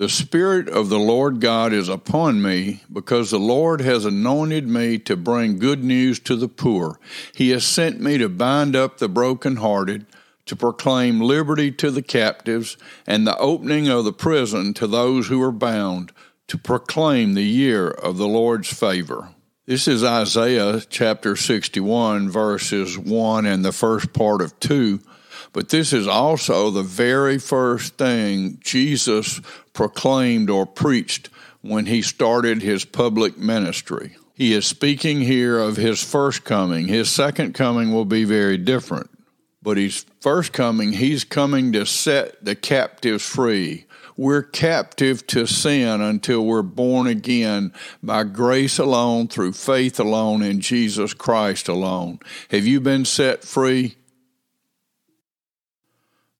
The Spirit of the Lord God is upon me, because the Lord has anointed me to bring good news to the poor. He has sent me to bind up the brokenhearted, to proclaim liberty to the captives, and the opening of the prison to those who are bound, to proclaim the year of the Lord's favor. This is Isaiah chapter 61, verses 1 and the first part of 2. But this is also the very first thing Jesus proclaimed or preached when he started his public ministry. He is speaking here of his first coming. His second coming will be very different. But his first coming, he's coming to set the captives free. We're captive to sin until we're born again by grace alone, through faith alone, in Jesus Christ alone. Have you been set free?